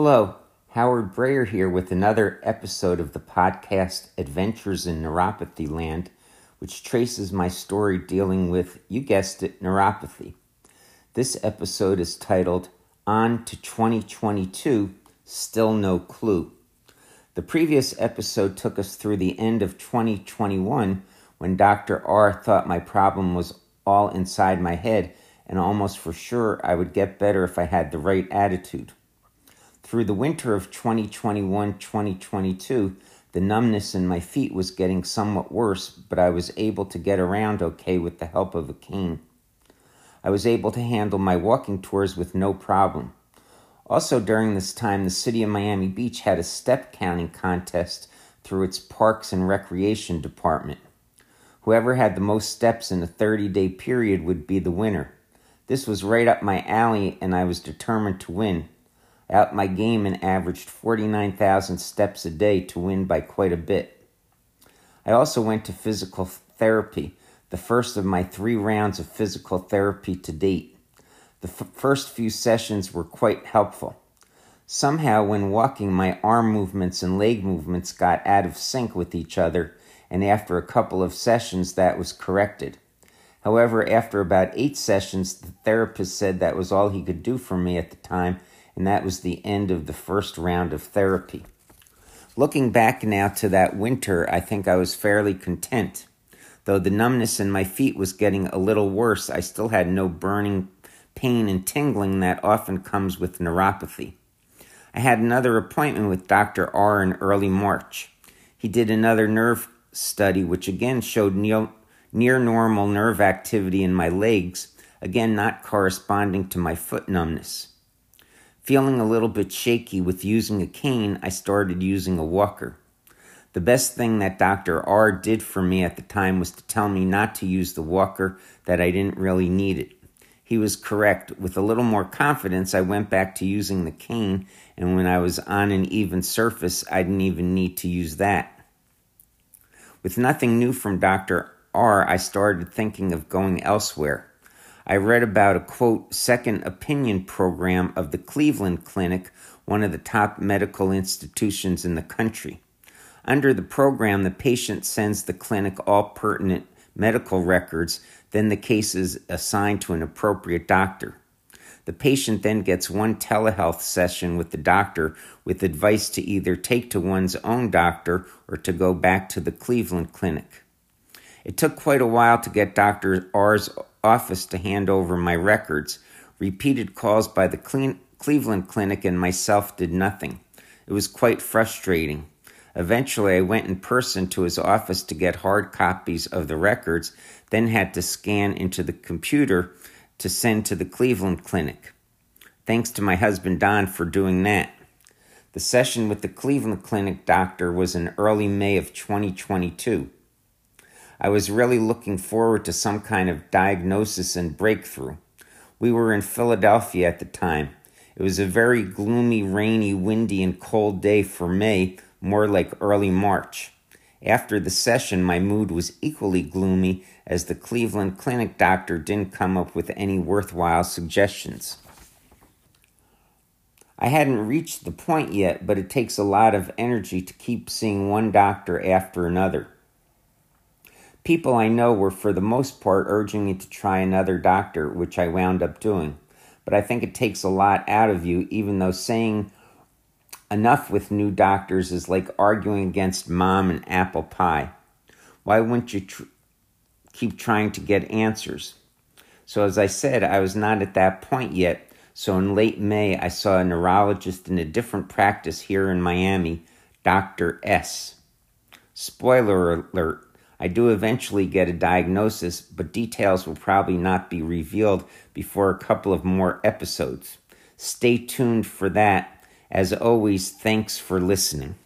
Hello, Howard Breyer here with another episode of the podcast Adventures in Neuropathy Land, which traces my story dealing with, you guessed it, neuropathy. This episode is titled On to 2022 Still No Clue. The previous episode took us through the end of 2021 when Dr. R thought my problem was all inside my head and almost for sure I would get better if I had the right attitude. Through the winter of 2021 2022, the numbness in my feet was getting somewhat worse, but I was able to get around okay with the help of a cane. I was able to handle my walking tours with no problem. Also, during this time, the city of Miami Beach had a step counting contest through its Parks and Recreation Department. Whoever had the most steps in a 30 day period would be the winner. This was right up my alley, and I was determined to win. Out my game and averaged 49,000 steps a day to win by quite a bit. I also went to physical therapy, the first of my three rounds of physical therapy to date. The f- first few sessions were quite helpful. Somehow, when walking, my arm movements and leg movements got out of sync with each other, and after a couple of sessions, that was corrected. However, after about eight sessions, the therapist said that was all he could do for me at the time, and that was the end of the first round of therapy. Looking back now to that winter, I think I was fairly content. Though the numbness in my feet was getting a little worse, I still had no burning pain and tingling that often comes with neuropathy. I had another appointment with Dr. R in early March. He did another nerve study, which again showed near, near normal nerve activity in my legs, again not corresponding to my foot numbness. Feeling a little bit shaky with using a cane, I started using a walker. The best thing that Dr. R did for me at the time was to tell me not to use the walker, that I didn't really need it. He was correct. With a little more confidence, I went back to using the cane, and when I was on an even surface, I didn't even need to use that. With nothing new from Dr. R, I started thinking of going elsewhere. I read about a quote, second opinion program of the Cleveland Clinic, one of the top medical institutions in the country. Under the program, the patient sends the clinic all pertinent medical records, then the case is assigned to an appropriate doctor. The patient then gets one telehealth session with the doctor with advice to either take to one's own doctor or to go back to the Cleveland Clinic. It took quite a while to get Dr. R's office to hand over my records. Repeated calls by the Cleveland Clinic and myself did nothing. It was quite frustrating. Eventually, I went in person to his office to get hard copies of the records, then had to scan into the computer to send to the Cleveland Clinic. Thanks to my husband Don for doing that. The session with the Cleveland Clinic doctor was in early May of 2022. I was really looking forward to some kind of diagnosis and breakthrough. We were in Philadelphia at the time. It was a very gloomy, rainy, windy, and cold day for May, more like early March. After the session, my mood was equally gloomy as the Cleveland Clinic doctor didn't come up with any worthwhile suggestions. I hadn't reached the point yet, but it takes a lot of energy to keep seeing one doctor after another. People I know were, for the most part, urging me to try another doctor, which I wound up doing. But I think it takes a lot out of you, even though saying enough with new doctors is like arguing against mom and apple pie. Why wouldn't you tr- keep trying to get answers? So, as I said, I was not at that point yet. So, in late May, I saw a neurologist in a different practice here in Miami, Dr. S. Spoiler alert, I do eventually get a diagnosis, but details will probably not be revealed before a couple of more episodes. Stay tuned for that as always, thanks for listening.